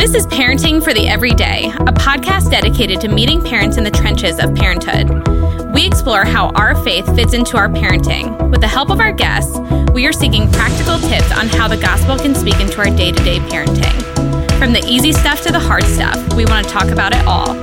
This is Parenting for the Everyday, a podcast dedicated to meeting parents in the trenches of parenthood. We explore how our faith fits into our parenting. With the help of our guests, we are seeking practical tips on how the gospel can speak into our day to day parenting. From the easy stuff to the hard stuff, we want to talk about it all.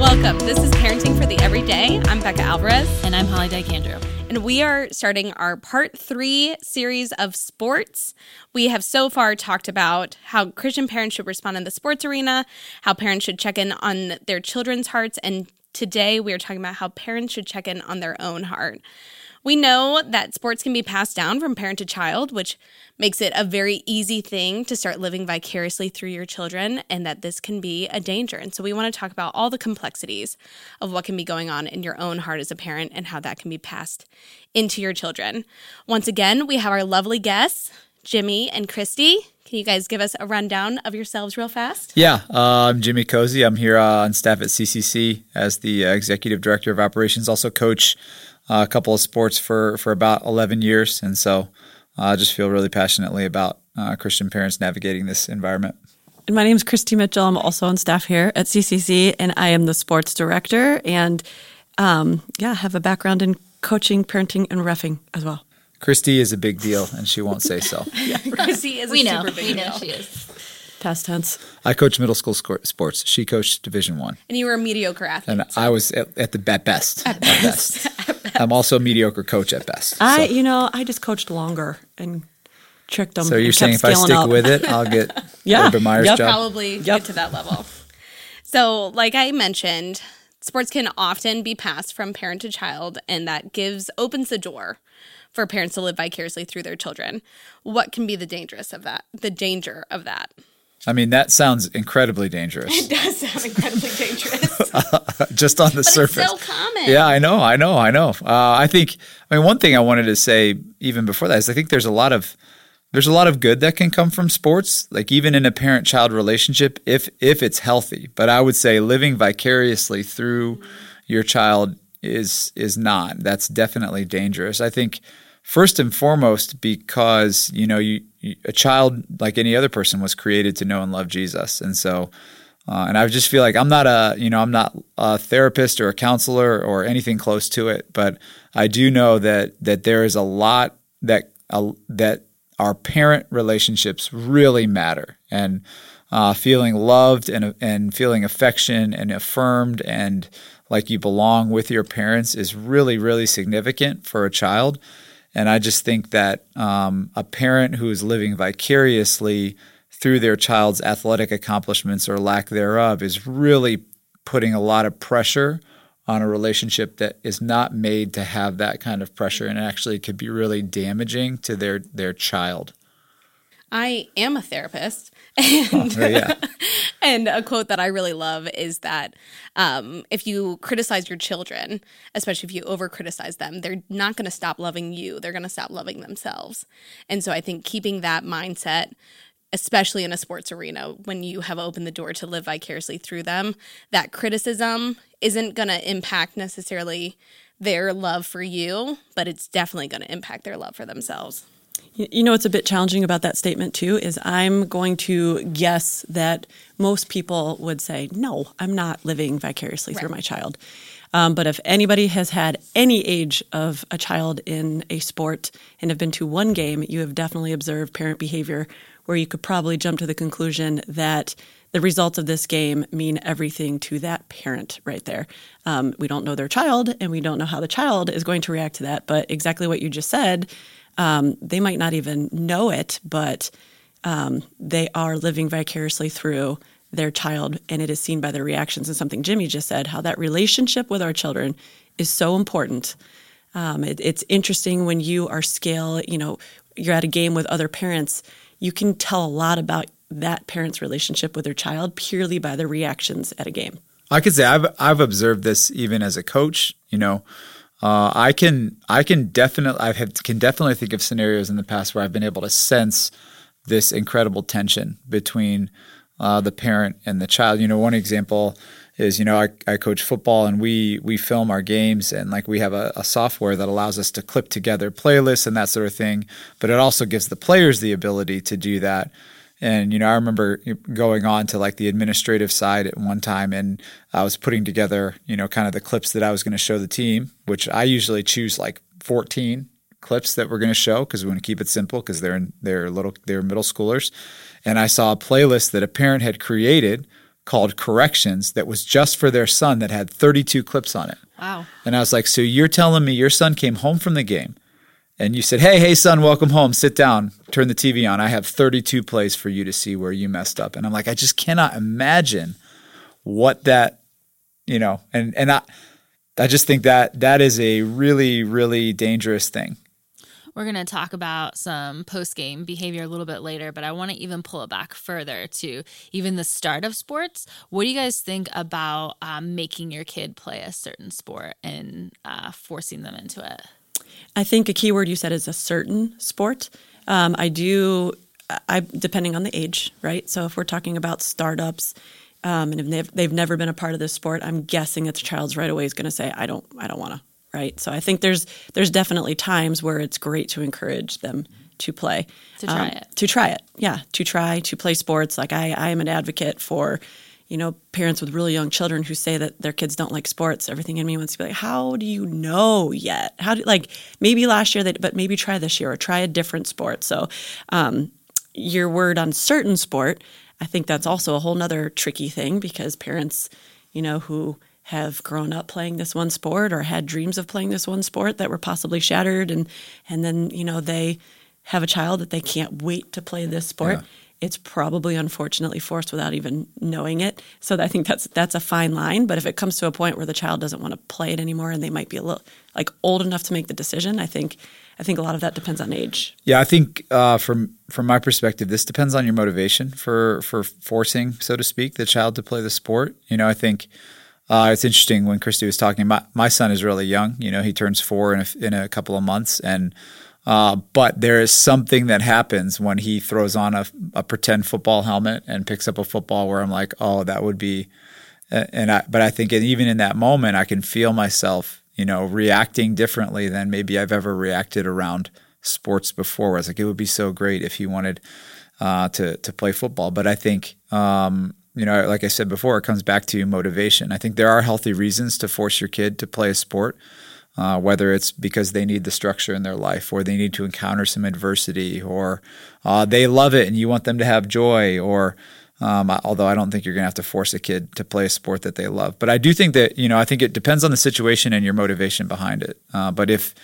Welcome. This is Parenting for the Everyday. I'm Becca Alvarez. And I'm Holly Dyke Andrew and we are starting our part three series of sports. We have so far talked about how Christian parents should respond in the sports arena, how parents should check in on their children's hearts, and today we are talking about how parents should check in on their own heart. We know that sports can be passed down from parent to child, which makes it a very easy thing to start living vicariously through your children, and that this can be a danger. And so, we want to talk about all the complexities of what can be going on in your own heart as a parent and how that can be passed into your children. Once again, we have our lovely guests, Jimmy and Christy. Can you guys give us a rundown of yourselves real fast? Yeah, uh, I'm Jimmy Cozy. I'm here uh, on staff at CCC as the uh, executive director of operations. Also coach a couple of sports for for about 11 years, and so uh, I just feel really passionately about uh, Christian parents navigating this environment. And my name is Christy Mitchell. I'm also on staff here at CCC, and I am the sports director. And um, yeah, have a background in coaching, parenting, and refing as well. Christy is a big deal, and she won't say so. yeah, Christy is we a know. super big we deal. know she is. Past tense. I coach middle school sports. She coached Division One. And you were a mediocre athlete. And so. I was at, at the at best. At, at best. at best. I'm also a mediocre coach at best. I, so. you know, I just coached longer and tricked them. So you're saying if I stick up. with it, I'll get yeah. Urban Meyer's yep. job? Probably yep. get to that level. So, like I mentioned, sports can often be passed from parent to child, and that gives opens the door for parents to live vicariously through their children. What can be the dangerous of that? The danger of that? I mean, that sounds incredibly dangerous. It does sound incredibly dangerous. Just on the but surface. It's so common. Yeah, I know, I know, I know. Uh, I think. I mean, one thing I wanted to say even before that is I think there's a lot of there's a lot of good that can come from sports, like even in a parent-child relationship, if if it's healthy. But I would say living vicariously through your child is is not. That's definitely dangerous. I think first and foremost because you know you, you, a child like any other person was created to know and love Jesus. And so uh, and I just feel like I'm not a you know I'm not a therapist or a counselor or anything close to it but I do know that that there is a lot that uh, that our parent relationships really matter. And uh, feeling loved and and feeling affection and affirmed and like you belong with your parents is really really significant for a child and I just think that um, a parent who is living vicariously through their child's athletic accomplishments or lack thereof is really putting a lot of pressure on a relationship that is not made to have that kind of pressure and actually could be really damaging to their their child. I am a therapist. And, oh, yeah. and a quote that I really love is that um, if you criticize your children, especially if you over criticize them, they're not going to stop loving you. They're going to stop loving themselves. And so I think keeping that mindset, especially in a sports arena, when you have opened the door to live vicariously through them, that criticism isn't going to impact necessarily their love for you, but it's definitely going to impact their love for themselves. You know what's a bit challenging about that statement too is I'm going to guess that most people would say, no, I'm not living vicariously right. through my child. Um, but if anybody has had any age of a child in a sport and have been to one game, you have definitely observed parent behavior where you could probably jump to the conclusion that the results of this game mean everything to that parent right there. Um, we don't know their child and we don't know how the child is going to react to that, but exactly what you just said um, they might not even know it, but um, they are living vicariously through their child, and it is seen by their reactions. And something Jimmy just said, how that relationship with our children is so important. Um, it, it's interesting when you are scale, you know, you're at a game with other parents, you can tell a lot about that parent's relationship with their child purely by their reactions at a game. I could say I've I've observed this even as a coach. You know, uh, I can I can definitely I can definitely think of scenarios in the past where I've been able to sense this incredible tension between uh, the parent and the child. You know, one example is you know I, I coach football and we we film our games and like we have a, a, software that allows us to clip together playlists and that sort of thing. But it also gives the players the ability to do that. And you know, I remember going on to like the administrative side at one time, and I was putting together, you know, kind of the clips that I was going to show the team, which I usually choose like 14 clips that we're going to show because we want to keep it simple because they're in, they're little they're middle schoolers. And I saw a playlist that a parent had created called Corrections that was just for their son that had 32 clips on it. Wow. And I was like, so you're telling me your son came home from the game and you said, hey, hey, son, welcome home. Sit down, turn the TV on. I have 32 plays for you to see where you messed up. And I'm like, I just cannot imagine what that, you know, and, and I, I just think that that is a really, really dangerous thing. We're going to talk about some post game behavior a little bit later, but I want to even pull it back further to even the start of sports. What do you guys think about um, making your kid play a certain sport and uh, forcing them into it? I think a key word you said is a certain sport. Um, I do, I depending on the age, right? So if we're talking about startups, um, and if they've, they've never been a part of this sport, I'm guessing that the child's right away is going to say, "I don't, I don't want to." right? So I think there's there's definitely times where it's great to encourage them to play, to try um, it, to try it, yeah, to try to play sports. Like I, I am an advocate for, you know, parents with really young children who say that their kids don't like sports. Everything in me wants to be like, how do you know yet? How do like maybe last year, they, but maybe try this year or try a different sport. So, um, your word on certain sport, I think that's also a whole nother tricky thing because parents, you know, who have grown up playing this one sport or had dreams of playing this one sport that were possibly shattered and and then you know they have a child that they can't wait to play this sport yeah. It's probably unfortunately forced without even knowing it so i think that's that's a fine line but if it comes to a point where the child doesn't want to play it anymore and they might be a little like old enough to make the decision i think I think a lot of that depends on age. Yeah, I think uh, from from my perspective, this depends on your motivation for for forcing, so to speak, the child to play the sport. You know, I think uh, it's interesting when Christy was talking. My my son is really young. You know, he turns four in a, in a couple of months, and uh, but there is something that happens when he throws on a, a pretend football helmet and picks up a football. Where I'm like, oh, that would be, and I. But I think even in that moment, I can feel myself, you know, reacting differently than maybe I've ever reacted around sports before. I was like, it would be so great if he wanted uh, to to play football. But I think um, you know, like I said before, it comes back to motivation. I think there are healthy reasons to force your kid to play a sport, uh, whether it's because they need the structure in their life, or they need to encounter some adversity, or uh, they love it and you want them to have joy, or um, although I don't think you're going to have to force a kid to play a sport that they love. But I do think that you know I think it depends on the situation and your motivation behind it. Uh, but if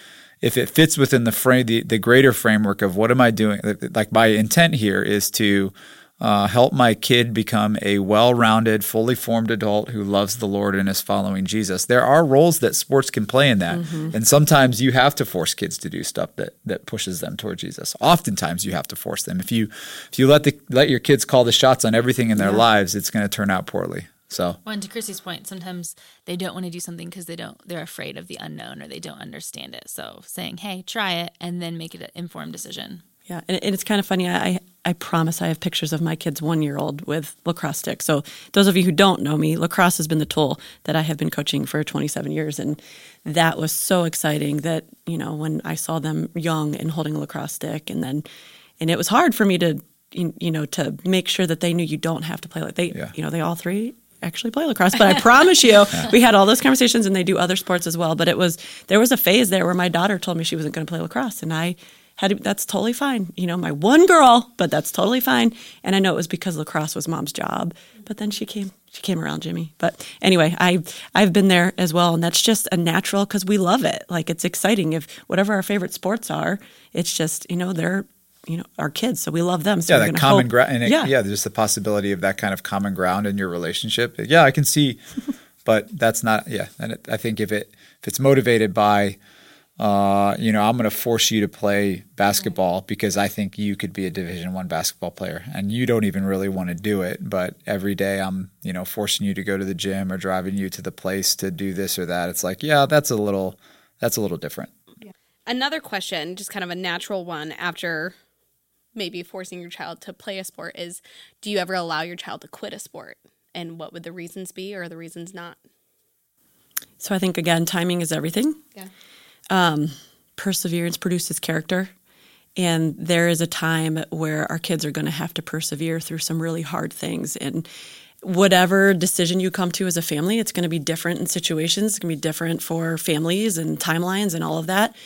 if it fits within the frame, the, the greater framework of what am I doing? Like my intent here is to uh, help my kid become a well rounded, fully formed adult who loves the Lord and is following Jesus. There are roles that sports can play in that. Mm-hmm. And sometimes you have to force kids to do stuff that, that pushes them toward Jesus. Oftentimes you have to force them. If you if you let the let your kids call the shots on everything in their yeah. lives, it's going to turn out poorly. So, well, and to Christy's point, sometimes they don't want to do something because they don't, they're afraid of the unknown or they don't understand it. So, saying, "Hey, try it," and then make it an informed decision. Yeah, and, and it's kind of funny. I I promise I have pictures of my kid's one year old with lacrosse sticks. So those of you who don't know me, lacrosse has been the tool that I have been coaching for 27 years, and that was so exciting that you know when I saw them young and holding a lacrosse stick, and then and it was hard for me to you know to make sure that they knew you don't have to play like they yeah. you know they all three actually play lacrosse but i promise you we had all those conversations and they do other sports as well but it was there was a phase there where my daughter told me she wasn't going to play lacrosse and i had to, that's totally fine. You know, my one girl, but that's totally fine. And I know it was because lacrosse was mom's job. But then she came she came around Jimmy. But anyway, I I've been there as well, and that's just a natural because we love it. Like it's exciting. If whatever our favorite sports are, it's just you know they're you know our kids, so we love them. So yeah, that common ground. Yeah, yeah, there's the possibility of that kind of common ground in your relationship. Yeah, I can see, but that's not. Yeah, and it, I think if it if it's motivated by uh, you know, I'm going to force you to play basketball because I think you could be a Division One basketball player, and you don't even really want to do it. But every day, I'm, you know, forcing you to go to the gym or driving you to the place to do this or that. It's like, yeah, that's a little, that's a little different. Another question, just kind of a natural one after maybe forcing your child to play a sport is, do you ever allow your child to quit a sport, and what would the reasons be, or the reasons not? So I think again, timing is everything. Yeah um, perseverance produces character. And there is a time where our kids are going to have to persevere through some really hard things. And whatever decision you come to as a family, it's going to be different in situations. It's going to be different for families and timelines and all of that.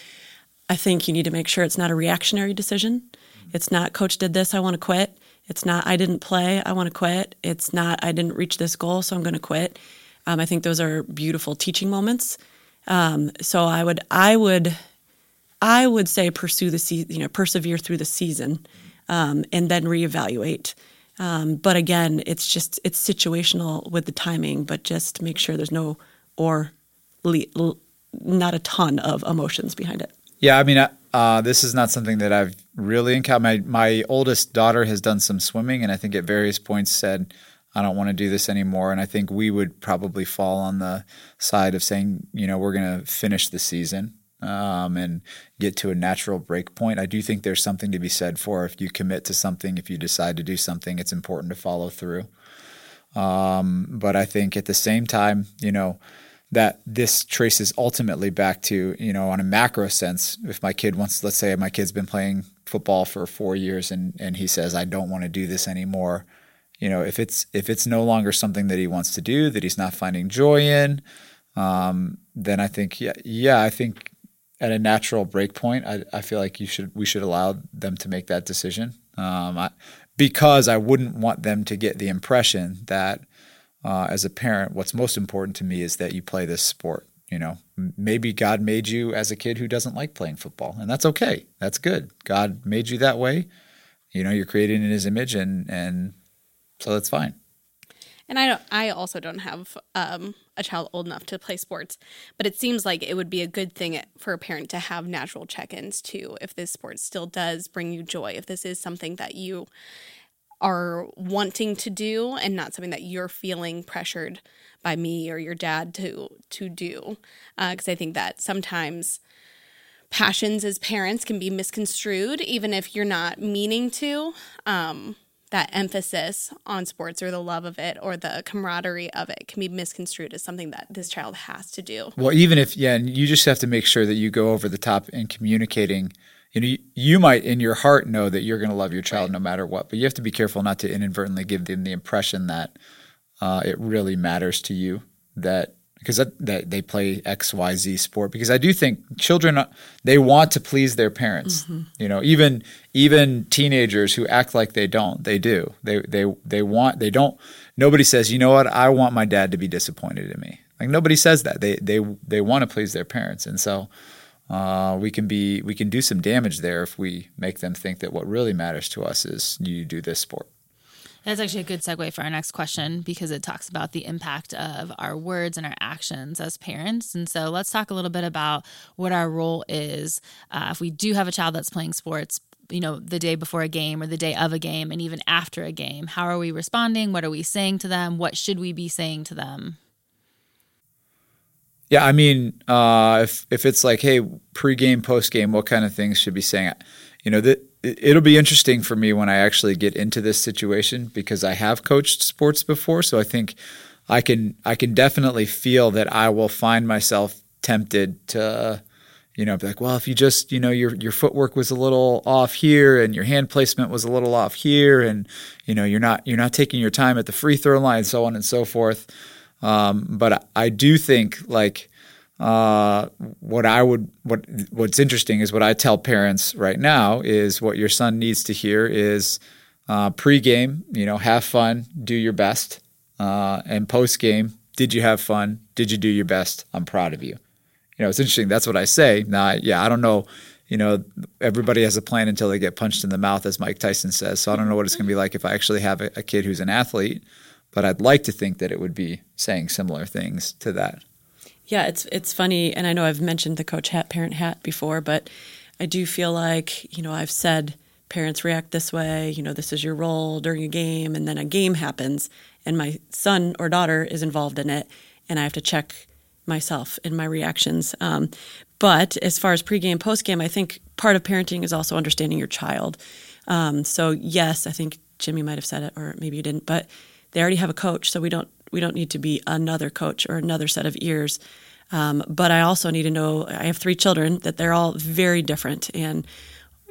I think you need to make sure it's not a reactionary decision. It's not, coach did this, I want to quit. It's not, I didn't play, I want to quit. It's not, I didn't reach this goal, so I'm going to quit. Um, I think those are beautiful teaching moments. Um, so I would, I would, I would say pursue the season, you know, persevere through the season, um, and then reevaluate. Um, but again, it's just it's situational with the timing, but just make sure there's no or le- not a ton of emotions behind it. Yeah, I mean, uh, this is not something that I've really encountered. My my oldest daughter has done some swimming, and I think at various points said, "I don't want to do this anymore." And I think we would probably fall on the side of saying, you know, we're going to finish the season um, and get to a natural break point. I do think there's something to be said for if you commit to something, if you decide to do something, it's important to follow through. Um, but I think at the same time, you know that this traces ultimately back to, you know, on a macro sense, if my kid wants, let's say my kid's been playing football for four years and, and he says, I don't want to do this anymore. You know, if it's if it's no longer something that he wants to do, that he's not finding joy in, um, then I think yeah, yeah, I think at a natural break point, I, I feel like you should we should allow them to make that decision. Um, I, because I wouldn't want them to get the impression that uh, as a parent, what's most important to me is that you play this sport. You know, maybe God made you as a kid who doesn't like playing football, and that's okay. That's good. God made you that way. You know, you're created in His image, and and so that's fine. And I don't. I also don't have um, a child old enough to play sports, but it seems like it would be a good thing for a parent to have natural check-ins too. If this sport still does bring you joy, if this is something that you are wanting to do and not something that you're feeling pressured by me or your dad to to do because uh, i think that sometimes passions as parents can be misconstrued even if you're not meaning to um, that emphasis on sports or the love of it or the camaraderie of it can be misconstrued as something that this child has to do well even if yeah and you just have to make sure that you go over the top in communicating you know, you, you might in your heart know that you're going to love your child right. no matter what, but you have to be careful not to inadvertently give them the impression that uh, it really matters to you that because that, that they play X Y Z sport. Because I do think children uh, they want to please their parents. Mm-hmm. You know, even even teenagers who act like they don't, they do. They they they want they don't. Nobody says, you know what, I want my dad to be disappointed in me. Like nobody says that. They they they want to please their parents, and so uh, we can be we can do some damage there if we make them think that what really matters to us is you do this sport. That's actually a good segue for our next question because it talks about the impact of our words and our actions as parents. And so let's talk a little bit about what our role is uh, if we do have a child that's playing sports. You know, the day before a game or the day of a game, and even after a game. How are we responding? What are we saying to them? What should we be saying to them? Yeah, I mean, uh, if if it's like, hey, pregame, postgame, what kind of things should be saying? You know, that it'll be interesting for me when I actually get into this situation because I have coached sports before, so I think I can I can definitely feel that I will find myself tempted to, you know, be like, well, if you just, you know, your your footwork was a little off here and your hand placement was a little off here, and you know, you're not you're not taking your time at the free throw line, so on and so forth. Um, but I do think like uh, what I would what what's interesting is what I tell parents right now is what your son needs to hear is uh, pregame, you know, have fun, do your best, uh, and postgame, did you have fun? Did you do your best? I'm proud of you. You know, it's interesting. That's what I say. Now, yeah, I don't know. You know, everybody has a plan until they get punched in the mouth, as Mike Tyson says. So I don't know what it's going to be like if I actually have a, a kid who's an athlete but I'd like to think that it would be saying similar things to that. Yeah, it's it's funny, and I know I've mentioned the coach hat, parent hat before, but I do feel like you know I've said parents react this way. You know, this is your role during a game, and then a game happens, and my son or daughter is involved in it, and I have to check myself in my reactions. Um, but as far as pregame, postgame, I think part of parenting is also understanding your child. Um, so yes, I think Jimmy might have said it, or maybe you didn't, but they already have a coach, so we don't we don't need to be another coach or another set of ears. Um, but I also need to know I have three children that they're all very different, and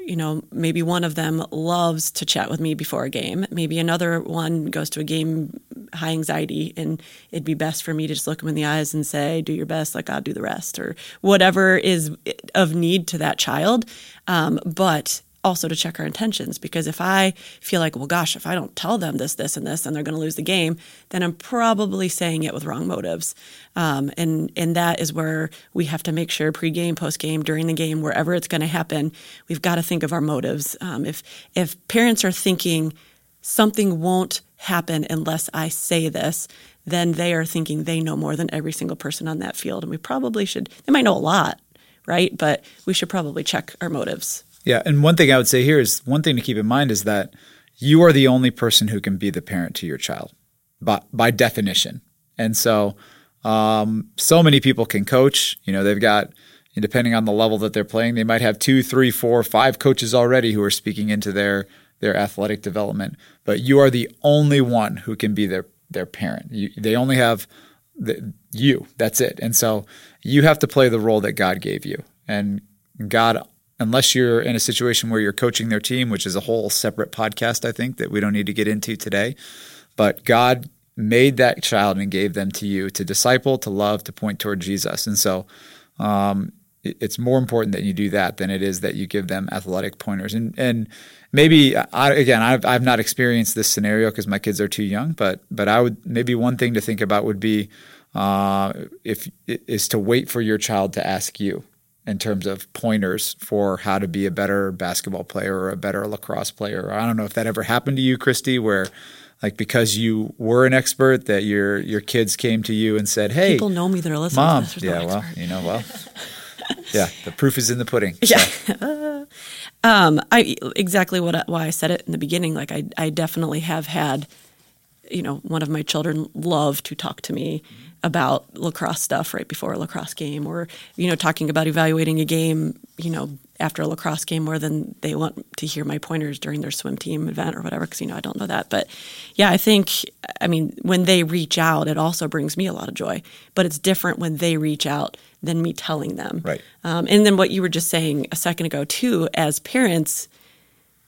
you know, maybe one of them loves to chat with me before a game. Maybe another one goes to a game high anxiety, and it'd be best for me to just look them in the eyes and say, "Do your best, like I'll do the rest," or whatever is of need to that child. Um, but also to check our intentions because if I feel like, well, gosh, if I don't tell them this, this, and this, then they're going to lose the game, then I'm probably saying it with wrong motives. Um, and and that is where we have to make sure pregame, postgame, during the game, wherever it's going to happen, we've got to think of our motives. Um, if if parents are thinking something won't happen unless I say this, then they are thinking they know more than every single person on that field, and we probably should. They might know a lot, right? But we should probably check our motives. Yeah, and one thing I would say here is one thing to keep in mind is that you are the only person who can be the parent to your child, by by definition. And so, um, so many people can coach. You know, they've got depending on the level that they're playing, they might have two, three, four, five coaches already who are speaking into their their athletic development. But you are the only one who can be their their parent. You, they only have the, you. That's it. And so you have to play the role that God gave you. And God unless you're in a situation where you're coaching their team, which is a whole separate podcast, I think, that we don't need to get into today. But God made that child and gave them to you to disciple, to love, to point toward Jesus. And so um, it's more important that you do that than it is that you give them athletic pointers. And and maybe I, again, I've I've not experienced this scenario because my kids are too young. But but I would maybe one thing to think about would be uh, if is to wait for your child to ask you in terms of pointers for how to be a better basketball player or a better lacrosse player. I don't know if that ever happened to you, Christy, where like because you were an expert that your your kids came to you and said, "Hey, people know me; they're listening." Mom, yeah, well, you know, well, yeah, the proof is in the pudding. Yeah, um, I exactly what why I said it in the beginning. Like I, I definitely have had, you know, one of my children love to talk to me about lacrosse stuff right before a lacrosse game or you know talking about evaluating a game you know after a lacrosse game more than they want to hear my pointers during their swim team event or whatever because you know I don't know that. But yeah I think I mean when they reach out it also brings me a lot of joy. But it's different when they reach out than me telling them. Right. Um, and then what you were just saying a second ago too as parents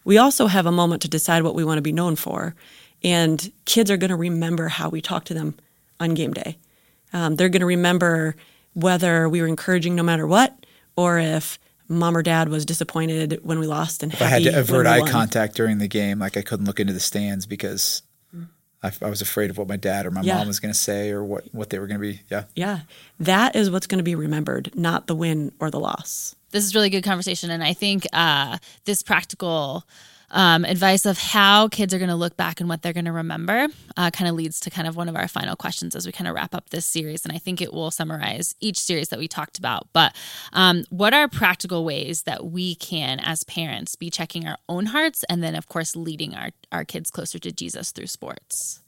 we also have a moment to decide what we want to be known for and kids are going to remember how we talk to them on game day um, they're going to remember whether we were encouraging no matter what, or if mom or dad was disappointed when we lost and if I had to avert eye contact during the game, like I couldn't look into the stands because I, I was afraid of what my dad or my yeah. mom was going to say or what what they were going to be. Yeah, yeah, that is what's going to be remembered, not the win or the loss. This is really good conversation, and I think uh, this practical um, advice of how kids are going to look back and what they're going to remember uh, kind of leads to kind of one of our final questions as we kind of wrap up this series. And I think it will summarize each series that we talked about. But um, what are practical ways that we can, as parents, be checking our own hearts and then, of course, leading our, our kids closer to Jesus through sports?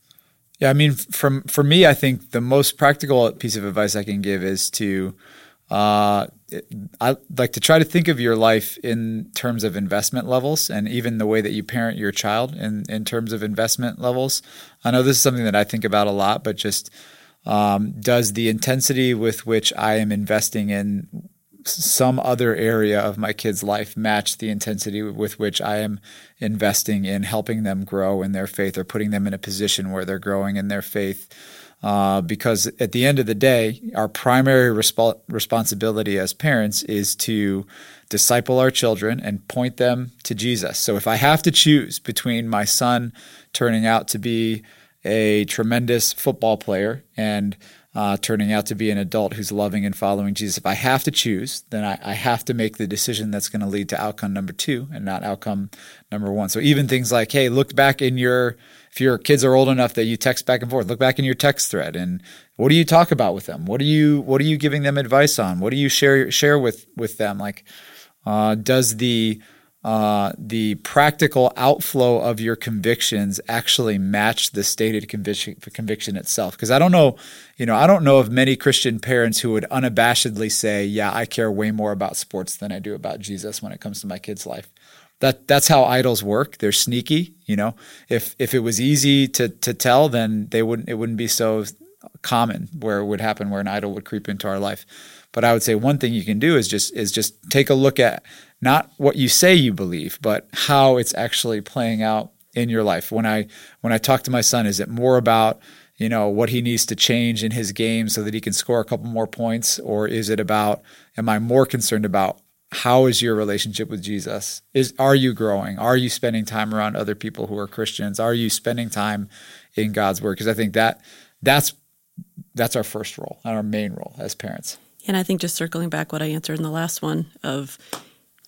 Yeah, I mean, from for me, I think the most practical piece of advice I can give is to uh, I like to try to think of your life in terms of investment levels and even the way that you parent your child in, in terms of investment levels. I know this is something that I think about a lot, but just um, does the intensity with which I am investing in some other area of my kid's life match the intensity with which I am investing in helping them grow in their faith or putting them in a position where they're growing in their faith? Uh, because at the end of the day, our primary resp- responsibility as parents is to disciple our children and point them to Jesus. So if I have to choose between my son turning out to be a tremendous football player and uh, turning out to be an adult who's loving and following Jesus, if I have to choose, then I, I have to make the decision that's going to lead to outcome number two and not outcome number one. So even things like, hey, look back in your if your kids are old enough that you text back and forth, look back in your text thread and what do you talk about with them? What are you what are you giving them advice on? What do you share share with with them? Like, uh, does the uh, the practical outflow of your convictions actually match the stated conviction conviction itself? Because I don't know, you know, I don't know of many Christian parents who would unabashedly say, "Yeah, I care way more about sports than I do about Jesus when it comes to my kid's life." that that's how idols work. They're sneaky. You know, if if it was easy to to tell, then they wouldn't it wouldn't be so common where it would happen where an idol would creep into our life. But I would say one thing you can do is just is just take a look at not what you say you believe, but how it's actually playing out in your life. When I when I talk to my son, is it more about you know what he needs to change in his game so that he can score a couple more points, or is it about am I more concerned about how is your relationship with Jesus? Is are you growing? Are you spending time around other people who are Christians? Are you spending time in God's word? Because I think that that's that's our first role, and our main role as parents. And I think just circling back what I answered in the last one of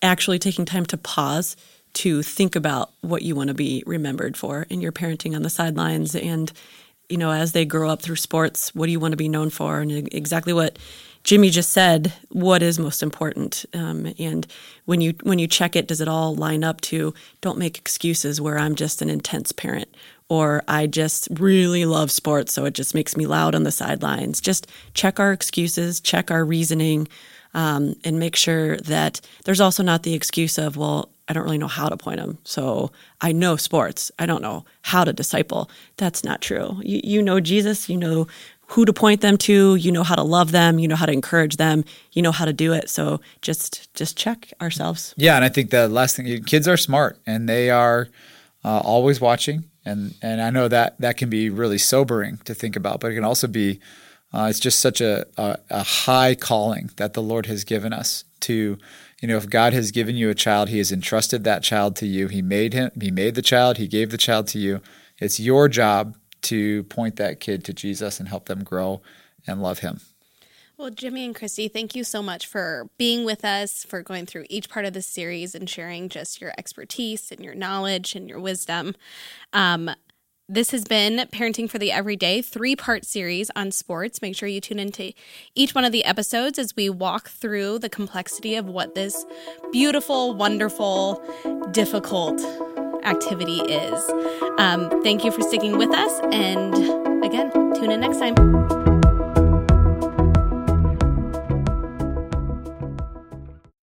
actually taking time to pause to think about what you want to be remembered for in your parenting on the sidelines and you know as they grow up through sports what do you want to be known for and exactly what Jimmy just said what is most important, um, and when you when you check it, does it all line up to? Don't make excuses where I'm just an intense parent, or I just really love sports, so it just makes me loud on the sidelines. Just check our excuses, check our reasoning, um, and make sure that there's also not the excuse of well. I don't really know how to point them. So I know sports. I don't know how to disciple. That's not true. You, you know Jesus. You know who to point them to you know how to love them you know how to encourage them you know how to do it so just just check ourselves yeah and i think the last thing kids are smart and they are uh, always watching and and i know that that can be really sobering to think about but it can also be uh, it's just such a, a, a high calling that the lord has given us to you know if god has given you a child he has entrusted that child to you he made him he made the child he gave the child to you it's your job to point that kid to Jesus and help them grow and love him. Well, Jimmy and Christy, thank you so much for being with us, for going through each part of the series and sharing just your expertise and your knowledge and your wisdom. Um, this has been Parenting for the Everyday, three part series on sports. Make sure you tune into each one of the episodes as we walk through the complexity of what this beautiful, wonderful, difficult activity is. Um, thank you for sticking with us. And again, tune in next time.